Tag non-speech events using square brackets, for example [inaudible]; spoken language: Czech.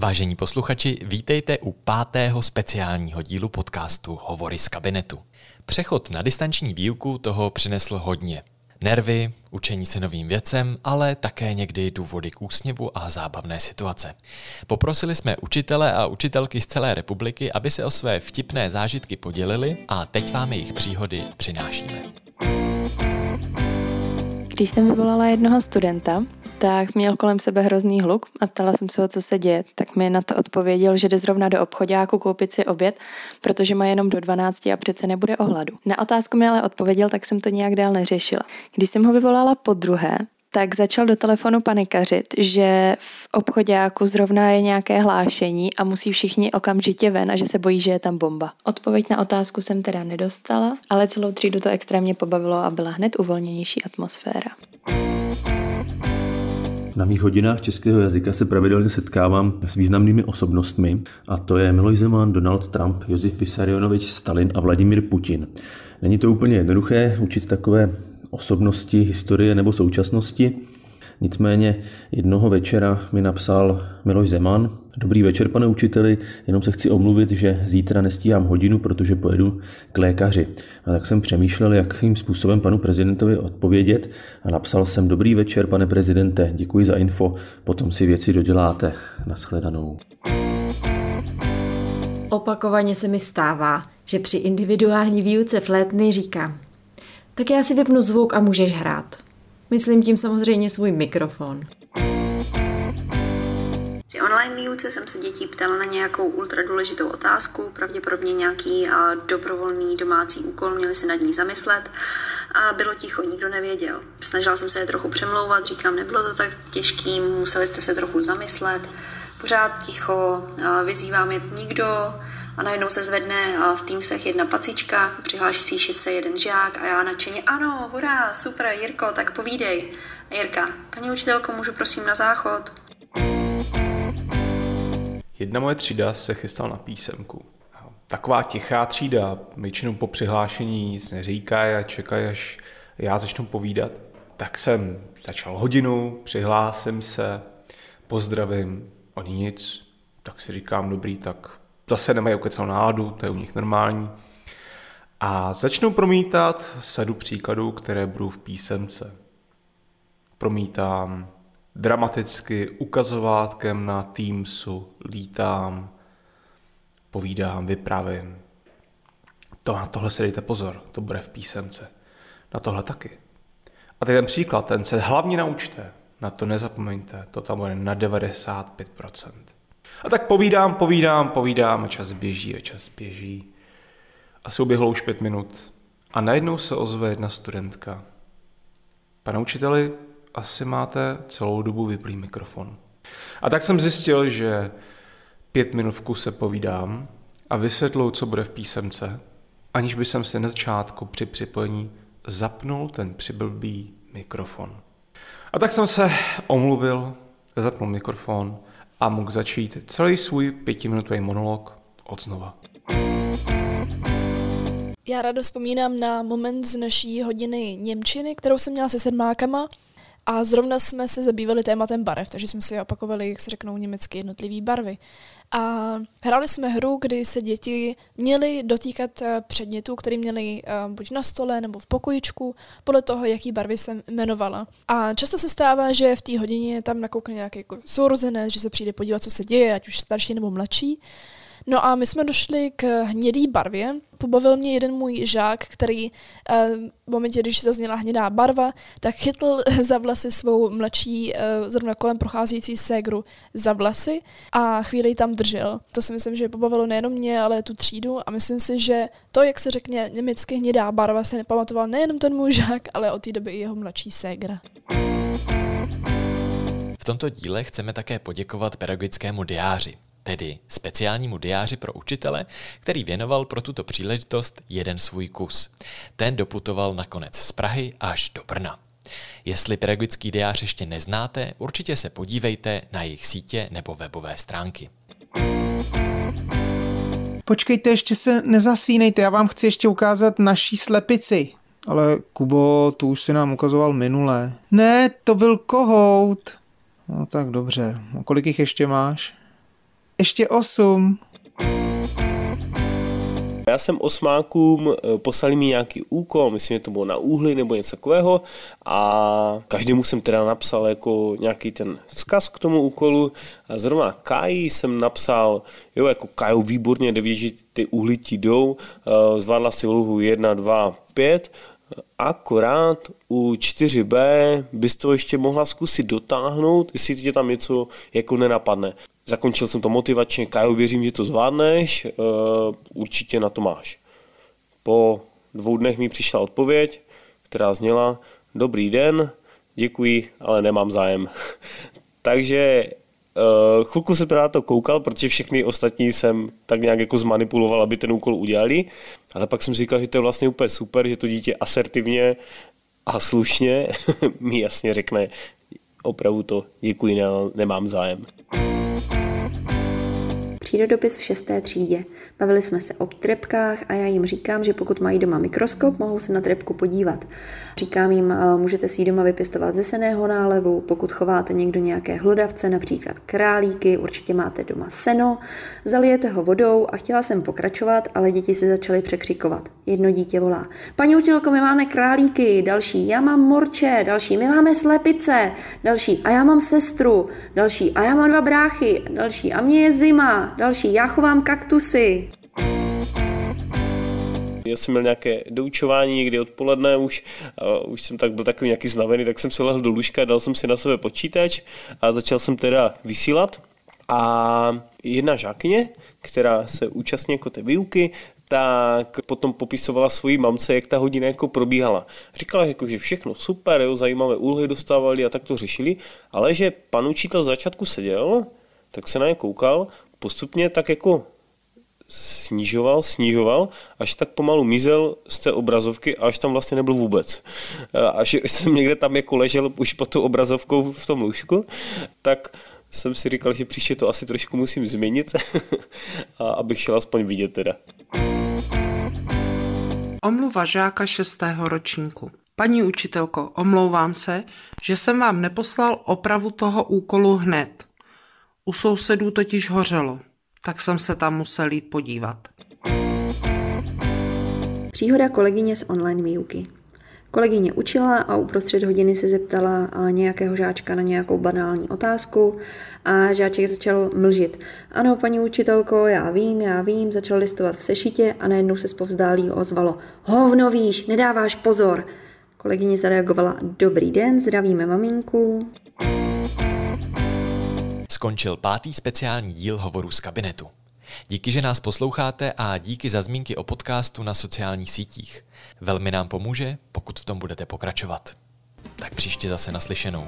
Vážení posluchači, vítejte u pátého speciálního dílu podcastu Hovory z kabinetu. Přechod na distanční výuku toho přinesl hodně. Nervy, učení se novým věcem, ale také někdy důvody k úsměvu a zábavné situace. Poprosili jsme učitele a učitelky z celé republiky, aby se o své vtipné zážitky podělili a teď vám jejich příhody přinášíme. Když jsem vyvolala jednoho studenta, tak měl kolem sebe hrozný hluk a ptala jsem se ho, co se děje. Tak mi na to odpověděl, že jde zrovna do obchodáku koupit si oběd, protože má jenom do 12 a přece nebude ohladu. Na otázku mi ale odpověděl, tak jsem to nějak dál neřešila. Když jsem ho vyvolala po druhé, tak začal do telefonu panikařit, že v obchodáku zrovna je nějaké hlášení a musí všichni okamžitě ven a že se bojí, že je tam bomba. Odpověď na otázku jsem teda nedostala, ale celou třídu to extrémně pobavilo a byla hned uvolněnější atmosféra. Na mých hodinách českého jazyka se pravidelně setkávám s významnými osobnostmi, a to je Miloš Zeman, Donald Trump, Josef Vysarionovič Stalin a Vladimír Putin. Není to úplně jednoduché učit takové osobnosti historie nebo současnosti, Nicméně jednoho večera mi napsal Miloš Zeman, Dobrý večer, pane učiteli, jenom se chci omluvit, že zítra nestíhám hodinu, protože pojedu k lékaři. A tak jsem přemýšlel, jakým způsobem panu prezidentovi odpovědět a napsal jsem Dobrý večer, pane prezidente, děkuji za info, potom si věci doděláte. Naschledanou. Opakovaně se mi stává, že při individuální výuce flétny říkám tak já si vypnu zvuk a můžeš hrát. Myslím tím samozřejmě svůj mikrofon. Při online výuce jsem se dětí ptala na nějakou ultra důležitou otázku, pravděpodobně nějaký dobrovolný domácí úkol, měli se nad ní zamyslet a bylo ticho, nikdo nevěděl. Snažila jsem se je trochu přemlouvat, říkám, nebylo to tak těžký, museli jste se trochu zamyslet. Pořád ticho, vyzývám je nikdo, a najednou se zvedne v Teamsech jedna pacička, přihláší si se jeden žák a já nadšeně, ano, hurá, super, Jirko, tak povídej. A Jirka, paní učitelko, můžu prosím na záchod? Jedna moje třída se chystala na písemku. Taková tichá třída, většinou po přihlášení nic neříkají a čekají, až já začnu povídat. Tak jsem začal hodinu, přihlásím se, pozdravím, oni nic, tak si říkám, dobrý, tak zase nemají ukecnou náladu, to je u nich normální. A začnu promítat sadu příkladů, které budou v písemce. Promítám dramaticky ukazovátkem na Teamsu, lítám, povídám, vypravím. To, na tohle si dejte pozor, to bude v písemce. Na tohle taky. A ten příklad, ten se hlavně naučte, na to nezapomeňte, to tam bude na 95%. A tak povídám, povídám, povídám a čas běží a čas běží. Asi uběhlo už pět minut a najednou se ozve jedna studentka. Pane učiteli, asi máte celou dobu vyplý mikrofon. A tak jsem zjistil, že pět minut v kuse povídám a vysvětluju, co bude v písemce, aniž by jsem si na začátku při připojení zapnul ten přiblbý mikrofon. A tak jsem se omluvil, zapnul mikrofon a mohl začít celý svůj pětiminutový monolog od znova. Já ráda vzpomínám na moment z naší hodiny Němčiny, kterou jsem měla se sedmákama a zrovna jsme se zabývali tématem barev, takže jsme si opakovali, jak se řeknou německy jednotlivé barvy. A hráli jsme hru, kdy se děti měly dotýkat eh, předmětů, které měly uh, buď na stole nebo v pokojičku, podle toho, jaký barvy jsem jmenovala. A často se stává, že v té hodině tam nakoukne nějaký jako sourozenec, že se přijde podívat, co se děje, ať už starší nebo mladší. No a my jsme došli k hnědý barvě. Pobavil mě jeden můj žák, který eh, v momentě, když zazněla hnědá barva, tak chytl [laughs] za vlasy svou mladší, eh, zrovna kolem procházející ségru za vlasy a chvíli tam držel. To si myslím, že pobavilo nejenom mě, ale tu třídu a myslím si, že to, jak se řekne německy hnědá barva, se nepamatoval nejenom ten můj žák, ale od té doby i jeho mladší ségra. V tomto díle chceme také poděkovat pedagogickému diáři, tedy speciálnímu diáři pro učitele, který věnoval pro tuto příležitost jeden svůj kus. Ten doputoval nakonec z Prahy až do Brna. Jestli pedagogický diář ještě neznáte, určitě se podívejte na jejich sítě nebo webové stránky. Počkejte, ještě se nezasínejte, já vám chci ještě ukázat naší slepici. Ale Kubo, tu už si nám ukazoval minule. Ne, to byl kohout. No tak dobře, kolik jich ještě máš? Ještě osm. Já jsem osmákům eh, poslali mi nějaký úkol, myslím, že to bylo na úhly nebo něco takového a každému jsem teda napsal jako nějaký ten vzkaz k tomu úkolu a zrovna Kai jsem napsal, jo, jako Kaju výborně, jde že ty úhly ti jdou, eh, zvládla si úlohu 1, 2, 5, akorát u 4b bys to ještě mohla zkusit dotáhnout, jestli tě tam něco jako nenapadne. Zakončil jsem to motivačně, Kajo, věřím, že to zvládneš, uh, určitě na to máš. Po dvou dnech mi přišla odpověď, která zněla, dobrý den, děkuji, ale nemám zájem. [laughs] Takže uh, chvilku jsem teda na to koukal, protože všechny ostatní jsem tak nějak jako zmanipuloval, aby ten úkol udělali, ale pak jsem říkal, že to je vlastně úplně super, že to dítě asertivně a slušně [laughs] mi jasně řekne, opravdu to děkuji, nemám zájem přírodopis v šesté třídě. Bavili jsme se o trepkách a já jim říkám, že pokud mají doma mikroskop, mohou se na trepku podívat. Říkám jim, můžete si ji doma vypěstovat ze seného nálevu, pokud chováte někdo nějaké hlodavce, například králíky, určitě máte doma seno, zalijete ho vodou a chtěla jsem pokračovat, ale děti se začaly překřikovat. Jedno dítě volá, paní učitelko, my máme králíky, další, já mám morče, další, my máme slepice, další, a já mám sestru, další, a já mám dva bráchy, další, a mě je zima, další, já chovám kaktusy. Já jsem měl nějaké doučování někdy odpoledne, už, uh, už jsem tak byl takový nějaký znavený, tak jsem se lehl do lůžka, dal jsem si na sebe počítač a začal jsem teda vysílat. A jedna žákyně, která se účastní jako té výuky, tak potom popisovala svojí mamce, jak ta hodina jako probíhala. Říkala, jako, že všechno super, jo, zajímavé úlohy dostávali a tak to řešili, ale že pan učitel z začátku seděl, tak se na ně koukal, postupně tak jako snižoval, snižoval, až tak pomalu mizel z té obrazovky a až tam vlastně nebyl vůbec. Až [laughs] jsem někde tam jako ležel už pod tou obrazovkou v tom lůžku, tak jsem si říkal, že příště to asi trošku musím změnit, [laughs] a abych šel aspoň vidět teda. Omluva žáka šestého ročníku. Paní učitelko, omlouvám se, že jsem vám neposlal opravu toho úkolu hned. U sousedů totiž hořelo, tak jsem se tam musel jít podívat. Příhoda kolegyně z online výuky. Kolegyně učila a uprostřed hodiny se zeptala nějakého žáčka na nějakou banální otázku a žáček začal mlžit. Ano, paní učitelko, já vím, já vím, začal listovat v sešitě a najednou se zpovzdálí ozvalo. Hovno víš, nedáváš pozor. Kolegyně zareagovala, dobrý den, zdravíme maminku. Skončil pátý speciální díl hovoru z kabinetu. Díky, že nás posloucháte a díky za zmínky o podcastu na sociálních sítích. Velmi nám pomůže, pokud v tom budete pokračovat. Tak příště zase naslyšenou.